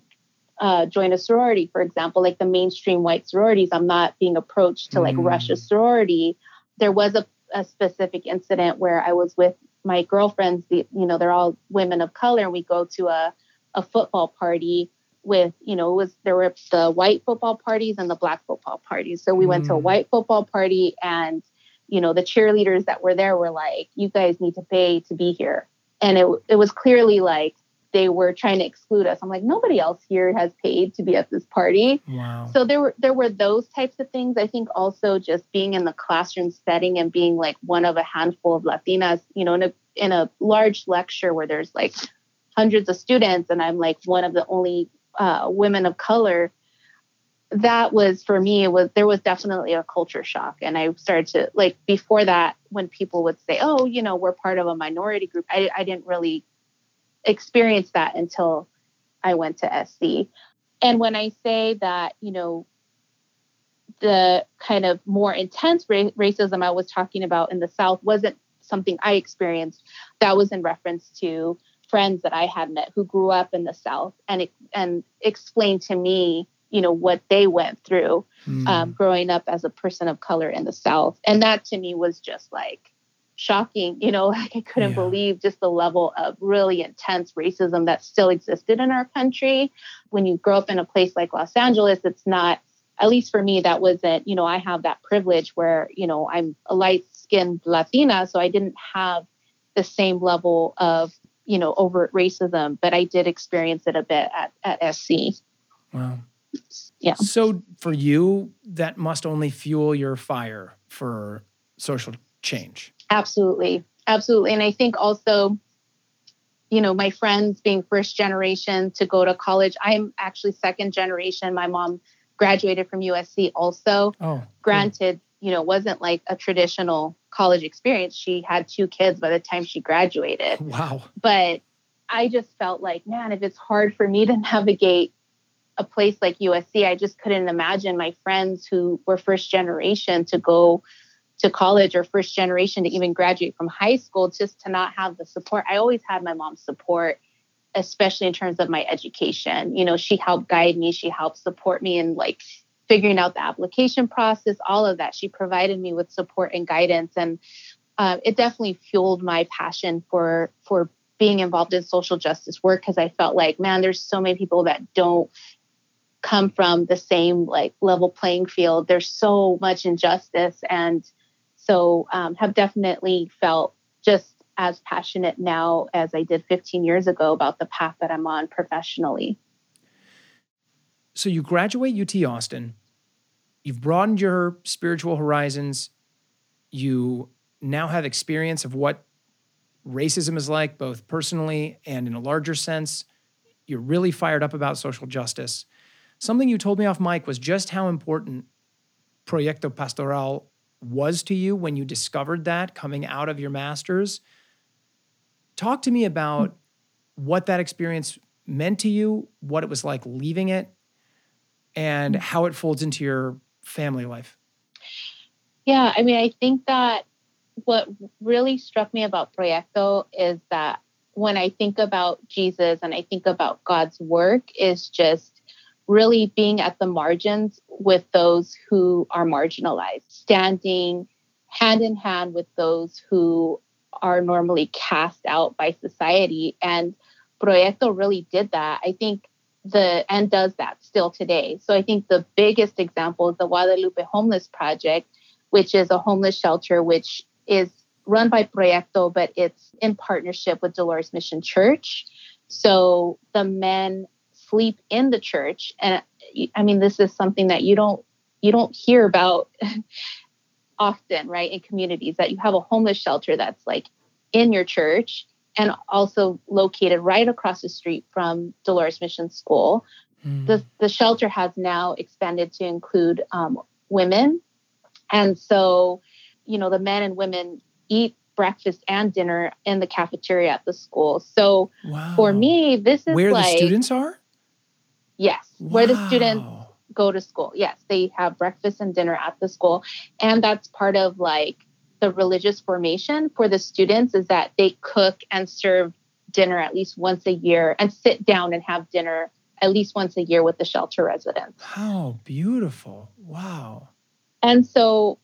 uh, join a sorority, for example, like the mainstream white sororities. I'm not being approached to like mm. rush a sorority. There was a, a specific incident where I was with my girlfriends. The, you know, they're all women of color, and we go to a a football party with you know it was there were the white football parties and the black football parties. So we mm. went to a mm. white football party and you know the cheerleaders that were there were like you guys need to pay to be here and it it was clearly like they were trying to exclude us. I'm like, nobody else here has paid to be at this party. Wow. So there were there were those types of things. I think also just being in the classroom setting and being like one of a handful of Latinas, you know, in a in a large lecture where there's like hundreds of students and I'm like one of the only uh, women of color that was for me it was there was definitely a culture shock. And i started to like before that when people would say oh you know we're part of a minority group i, I didn't really experience that until i went to sc and when i say that you know the kind of more intense ra- racism i was talking about in the south wasn't something i experienced. That was in reference to friends that i had met who grew up in the south and and explained to me you know what they went through mm. um, growing up as a person of color in the south and that to me was just like shocking you know like i couldn't yeah. believe just the level of really intense racism that still existed in our country when you grow up in a place like los angeles it's not at least for me that wasn't you know i have that privilege where you know i'm a light skinned latina so i didn't have the same level of you know overt racism but i did experience it a bit at, at sc wow yeah. So for you, that must only fuel your fire for social change. Absolutely. Absolutely. And I think also you know, my friends being first generation to go to college. I'm actually second generation. My mom graduated from USC also. Oh, granted, cool. you know, wasn't like a traditional college experience. She had two kids by the time she graduated. Wow. But I just felt like, man, if it's hard for me to navigate a place like USC, I just couldn't imagine my friends who were first generation to go to college or first generation to even graduate from high school just to not have the support. I always had my mom's support, especially in terms of my education. You know, she helped guide me, she helped support me in like figuring out the application process, all of that. She provided me with support and guidance. And uh, it definitely fueled my passion for for being involved in social justice work because I felt like, man, there's so many people that don't come from the same like level playing field. There's so much injustice, and so um, have definitely felt just as passionate now as I did 15 years ago about the path that I'm on professionally. So you graduate UT Austin. You've broadened your spiritual horizons. You now have experience of what racism is like, both personally and in a larger sense. You're really fired up about social justice. Something you told me off mic was just how important Proyecto Pastoral was to you when you discovered that coming out of your master's. Talk to me about what that experience meant to you, what it was like leaving it, and how it folds into your family life. Yeah, I mean, I think that what really struck me about Proyecto is that when I think about Jesus and I think about God's work, is just really being at the margins with those who are marginalized, standing hand in hand with those who are normally cast out by society. And Proyecto really did that. I think the and does that still today. So I think the biggest example is the Guadalupe Homeless Project, which is a homeless shelter which is run by Proyecto, but it's in partnership with Dolores Mission Church. So the men sleep in the church, and I mean, this is something that you don't you don't hear about often, right? In communities that you have a homeless shelter that's like in your church and also located right across the street from Dolores Mission School. Mm. The the shelter has now expanded to include um, women, and so you know the men and women eat breakfast and dinner in the cafeteria at the school. So wow. for me, this is where like, the students are. Yes, wow. where the students go to school. Yes, they have breakfast and dinner at the school, and that's part of like the religious formation for the students is that they cook and serve dinner at least once a year and sit down and have dinner at least once a year with the shelter residents. How beautiful. Wow. And so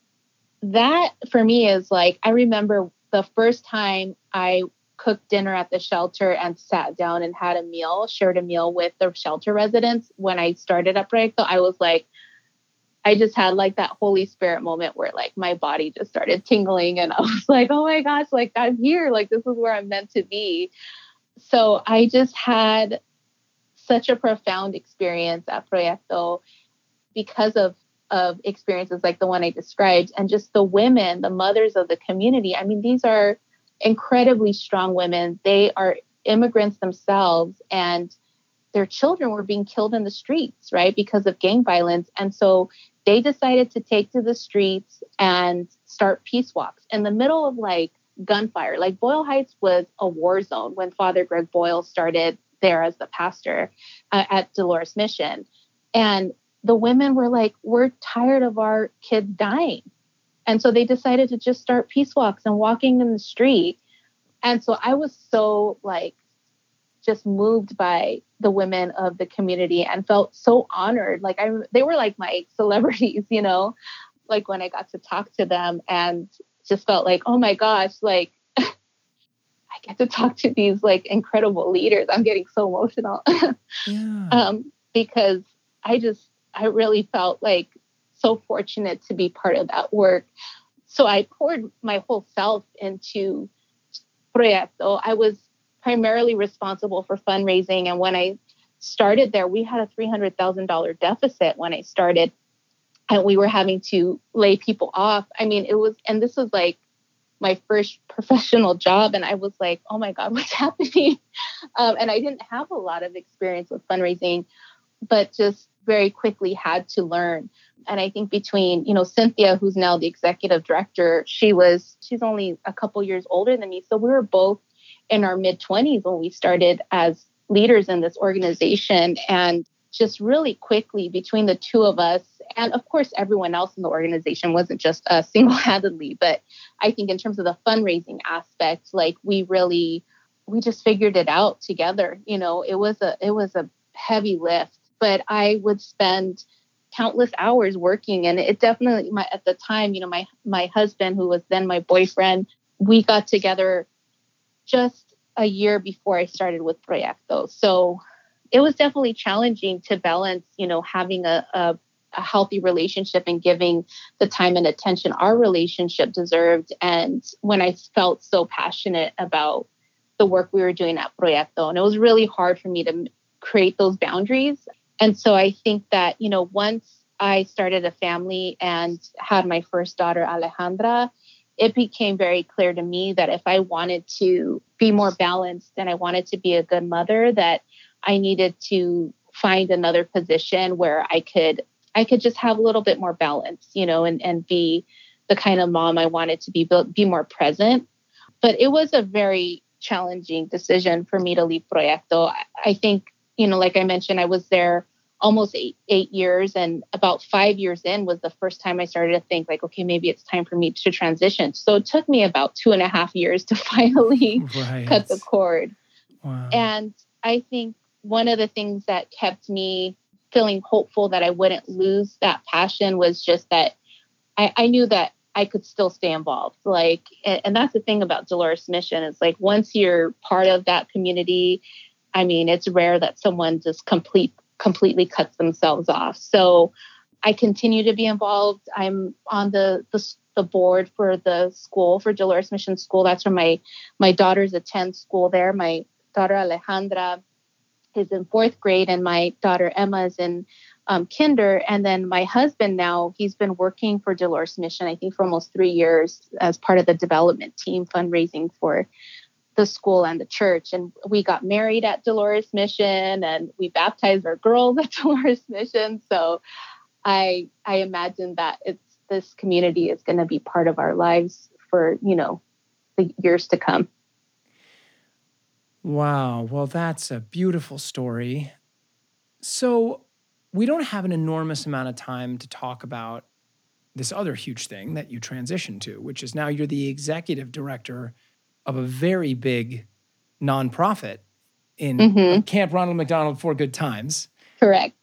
that for me is like, I remember the first time I cooked dinner at the shelter and sat down and had a meal, shared a meal with the shelter residents when I started at Proyecto, I was like, I just had like that Holy Spirit moment where like my body just started tingling and I was like, oh my gosh, like I'm here. Like this is where I'm meant to be. So I just had such a profound experience at Proyecto because of of experiences like the one I described and just the women, the mothers of the community. I mean, these are incredibly strong women. They are immigrants themselves and their children were being killed in the streets, right, because of gang violence. And so they decided to take to the streets and start peace walks in the middle of like gunfire. Like Boyle Heights was a war zone when Father Greg Boyle started there as the pastor uh, at Dolores Mission. And the women were like, we're tired of our kids dying. And so they decided to just start peace walks and walking in the street. And so I was so like just moved by the women of the community and felt so honored. Like I they were like my celebrities, you know, like when I got to talk to them and just felt like, oh my gosh, like I get to talk to these like incredible leaders. I'm getting so emotional. yeah. um, because I just I really felt like so fortunate to be part of that work. So I poured my whole self into Proyecto. I was primarily responsible for fundraising. And when I started there, we had a $300,000 deficit when I started. And we were having to lay people off. I mean, it was, and this was like my first professional job and I was like, oh my God, what's happening? Um, and I didn't have a lot of experience with fundraising, but just very quickly had to learn. And I think between, you know, Cynthia, who's now the executive director, she was, she's only a couple years older than me. So we were both in our mid 20s when we started as leaders in this organization. And just really quickly between the two of us, and of course, everyone else in the organization wasn't just us single handedly, but I think in terms of the fundraising aspect, like we really, we just figured it out together. You know, it was a, it was a heavy lift, but I would spend countless hours working and it definitely my at the time you know my my husband who was then my boyfriend we got together just a year before I started with Proyecto. So it was definitely challenging to balance, you know, having a, a, a, healthy relationship and giving the time and attention our relationship deserved. And when I felt so passionate about the work we were doing at Proyecto, and it was really hard for me to create those boundaries. And so I think that, you know, once I started a family and had my first daughter, Alejandra, it became very clear to me that if I wanted to be more balanced and I wanted to be a good mother, that I needed to find another position where I could I could just have a little bit more balance, you know, and and be the kind of mom I wanted to be be more present. But it was a very challenging decision for me to leave Proyecto. I think, you know, like I mentioned, I was there almost eight, eight years and about five years in was the first time i started to think like okay maybe it's time for me to transition so it took me about two and a half years to finally right. cut the cord wow. and i think one of the things that kept me feeling hopeful that i wouldn't lose that passion was just that i, I knew that i could still stay involved like and, and that's the thing about dolores mission is like once you're part of that community I mean, it's rare that someone just complete completely cuts themselves off. So I continue to be involved. I'm on the, the, the board for the school for Dolores Mission School. That's where my my daughters attend school there. My daughter Alejandra is in fourth grade, and my daughter Emma is in um, kinder. And then my husband now he's been working for Dolores Mission, I think, for almost three years as part of the development team fundraising for the school and the church. And we got married at Dolores Mission and we baptized our girls at Dolores Mission. So I I imagine that it's this community is going to be part of our lives for, you know, the years to come. Wow. Well, that's a beautiful story. So, we don't have an enormous amount of time to talk about this other huge thing that you transitioned to, which is now you're the executive director of a very big nonprofit in mm-hmm. Camp Ronald McDonald for Good Times. Correct.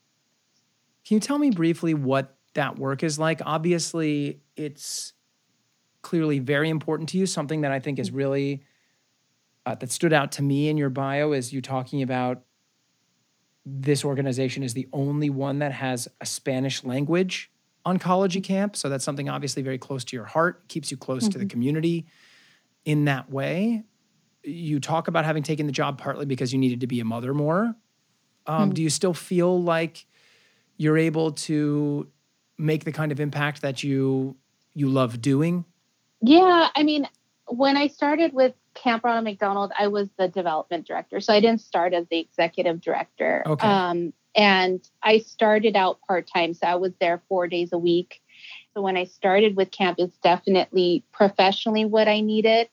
Can you tell me briefly what that work is like? Obviously, it's clearly very important to you. Something that I think is really uh, that stood out to me in your bio is you talking about this organization is the only one that has a Spanish language oncology camp. So that's something obviously very close to your heart, keeps you close mm-hmm. to the mm-hmm. community in that way. You talk about having taken the job partly because you needed to be a mother more. Um, mm. Do you still feel like you're able to make the kind of impact that you you love doing? Yeah, I mean, when I started with Camp Ronald McDonald, I was the development director, so I didn't start as the executive director. Okay. Um, and I started out part time, so I was there four days a week. So when I started with camp, it's definitely professionally what I needed.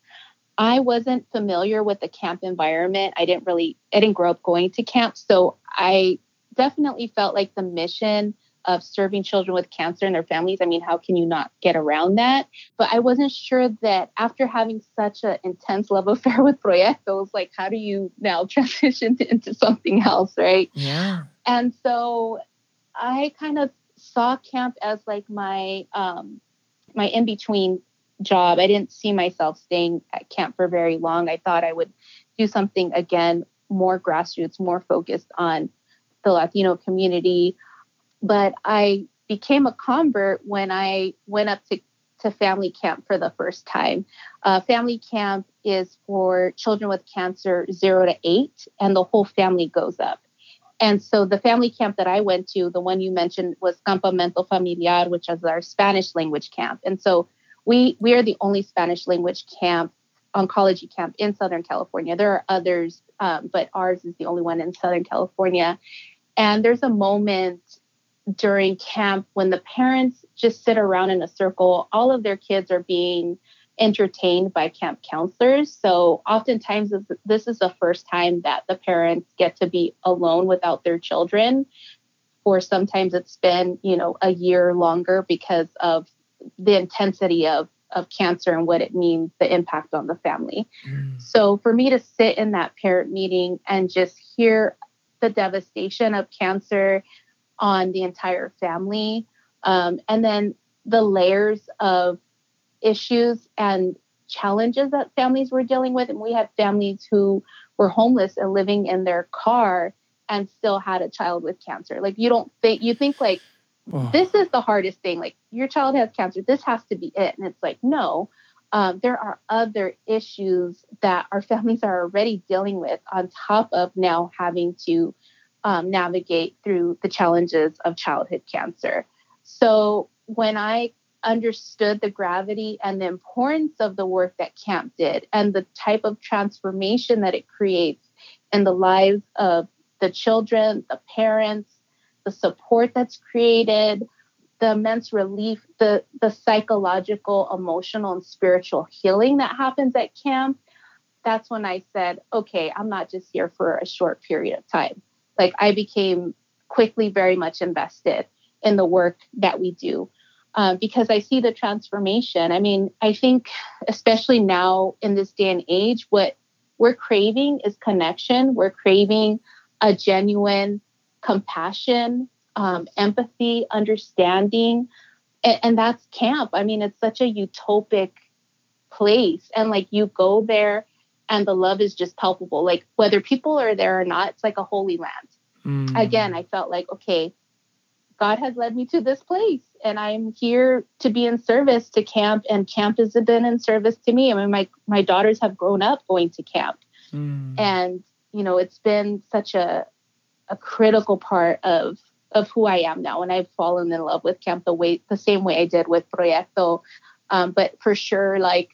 I wasn't familiar with the camp environment. I didn't really, I didn't grow up going to camp. So I definitely felt like the mission of serving children with cancer and their families. I mean, how can you not get around that? But I wasn't sure that after having such an intense love affair with Proyectos, like, how do you now transition into something else, right? Yeah. And so I kind of saw camp as like my um, my in between job. I didn't see myself staying at camp for very long. I thought I would do something again more grassroots, more focused on the Latino community. But I became a convert when I went up to, to family camp for the first time. Uh, family camp is for children with cancer zero to eight, and the whole family goes up. And so the family camp that I went to, the one you mentioned was Campamento Familiar, which is our Spanish language camp. And so we we are the only Spanish language camp oncology camp in Southern California. There are others, um, but ours is the only one in Southern California. And there's a moment during camp when the parents just sit around in a circle. All of their kids are being entertained by camp counselors. So oftentimes this is the first time that the parents get to be alone without their children. Or sometimes it's been, you know, a year longer because of the intensity of of cancer and what it means, the impact on the family. Mm. So for me to sit in that parent meeting and just hear the devastation of cancer on the entire family, um, and then the layers of issues and challenges that families were dealing with. And we had families who were homeless and living in their car and still had a child with cancer. Like you don't think you think like this is the hardest thing. Like your child has cancer. This has to be it. And it's like, no, um, there are other issues that our families are already dealing with on top of now having to um, navigate through the challenges of childhood cancer. So when I understood the gravity and the importance of the work that camp did and the type of transformation that it creates in the lives of the children, the parents, the support that's created, the immense relief, the, the psychological, emotional, and spiritual healing that happens at camp, that's when I said, okay, I'm not just here for a short period of time. Like I became quickly very much invested in the work that we do um, because I see the transformation. I mean, I think, especially now in this day and age, what we're craving is connection. We're craving a genuine compassion, um, empathy, understanding. And, and that's camp. I mean, it's such a utopic place. And like you go there and the love is just palpable. Like whether people are there or not, it's like a holy land. Mm. Again, I felt like, okay, God has led me to this place and I'm here to be in service to camp and camp has been in service to me. I mean my my daughters have grown up going to camp. Mm. And you know, it's been such a a critical part of of who I am now, and I've fallen in love with camp the way the same way I did with Proyecto. Um, but for sure, like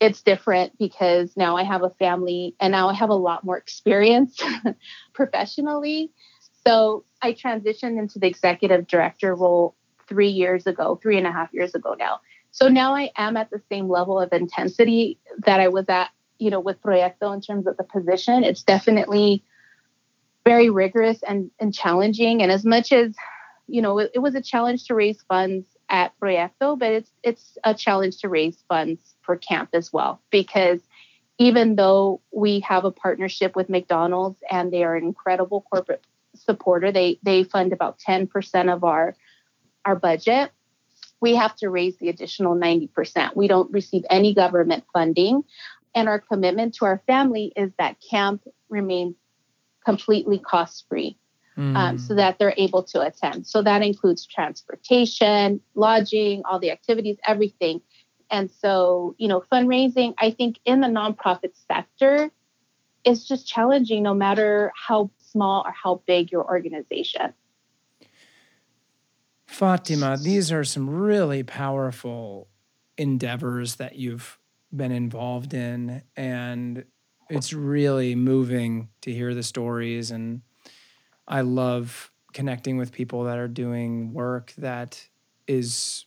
it's different because now I have a family and now I have a lot more experience professionally. So I transitioned into the executive director role three years ago, three and a half years ago now. So now I am at the same level of intensity that I was at, you know, with Proyecto in terms of the position. It's definitely very rigorous and, and challenging. And as much as, you know, it, it was a challenge to raise funds at Proyecto, but it's it's a challenge to raise funds for camp as well because even though we have a partnership with McDonald's and they are an incredible corporate supporter, they they fund about 10% of our our budget. We have to raise the additional 90%. We don't receive any government funding. And our commitment to our family is that camp remains completely cost free mm. um, so that they're able to attend. So that includes transportation, lodging, all the activities, everything. And so, you know, fundraising, I think in the nonprofit sector is just challenging no matter how small or how big your organization. Fatima, these are some really powerful endeavors that you've been involved in. And it's really moving to hear the stories and I love connecting with people that are doing work that is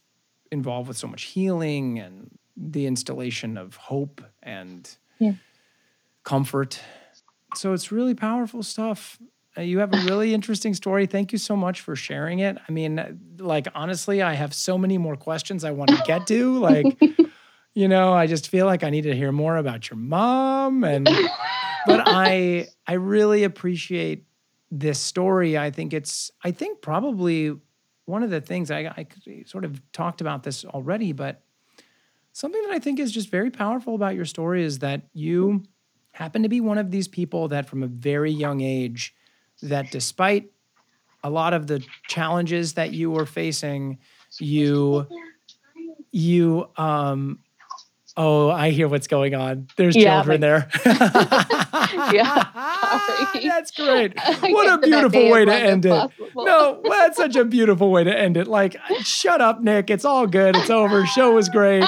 involved with so much healing and the installation of hope and yeah. comfort. So it's really powerful stuff. Uh, you have a really interesting story. Thank you so much for sharing it. I mean, like honestly, I have so many more questions I want to get to. Like you know, I just feel like I need to hear more about your mom and but I I really appreciate this story. I think it's I think probably one of the things I, I sort of talked about this already, but something that I think is just very powerful about your story is that you happen to be one of these people that from a very young age that despite a lot of the challenges that you were facing, you you um Oh, I hear what's going on. There's yeah, children like, there. yeah. That's great. What a beautiful way to end it. No, that's such a beautiful way to end it. Like, shut up, Nick. It's all good. It's over. Show was great.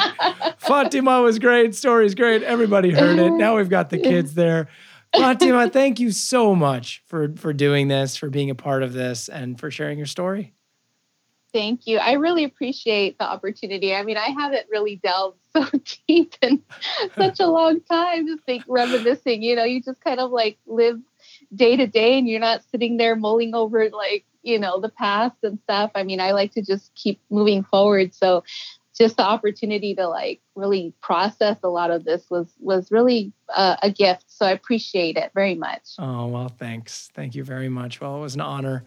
Fatima was great. Story's great. Everybody heard it. Now we've got the kids there. Fatima, thank you so much for for doing this, for being a part of this, and for sharing your story. Thank you. I really appreciate the opportunity. I mean, I haven't really delved so deep in such a long time, just think reminiscing. You know, you just kind of like live day to day and you're not sitting there mulling over like, you know, the past and stuff. I mean, I like to just keep moving forward. So just the opportunity to like really process a lot of this was was really uh, a gift so i appreciate it very much oh well thanks thank you very much well it was an honor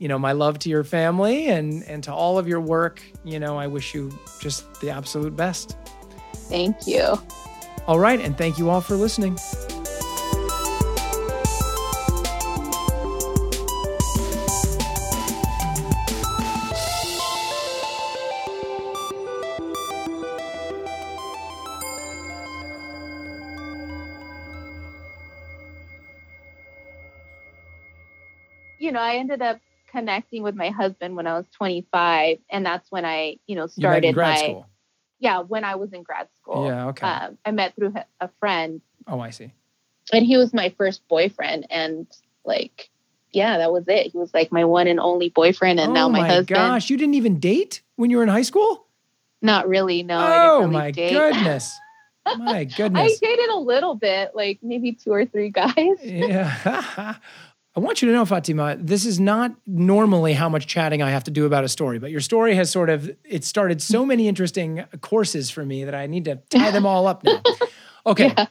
you know my love to your family and and to all of your work. You know i wish you just the absolute best. Thank you. All right and thank you all for listening. You know, I ended up connecting with my husband when I was 25, and that's when I, you know, started you my. School. Yeah, when I was in grad school. Yeah, okay. Um, I met through a friend. Oh, I see. And he was my first boyfriend, and like, yeah, that was it. He was like my one and only boyfriend, and oh now my, my husband. Gosh, you didn't even date when you were in high school? Not really. No. Oh really my date. goodness. My goodness. I dated a little bit, like maybe two or three guys. yeah. I want you to know, Fatima, this is not normally how much chatting I have to do about a story, but your story has sort of it started so many interesting courses for me that I need to tie them all up now. Okay. Yeah.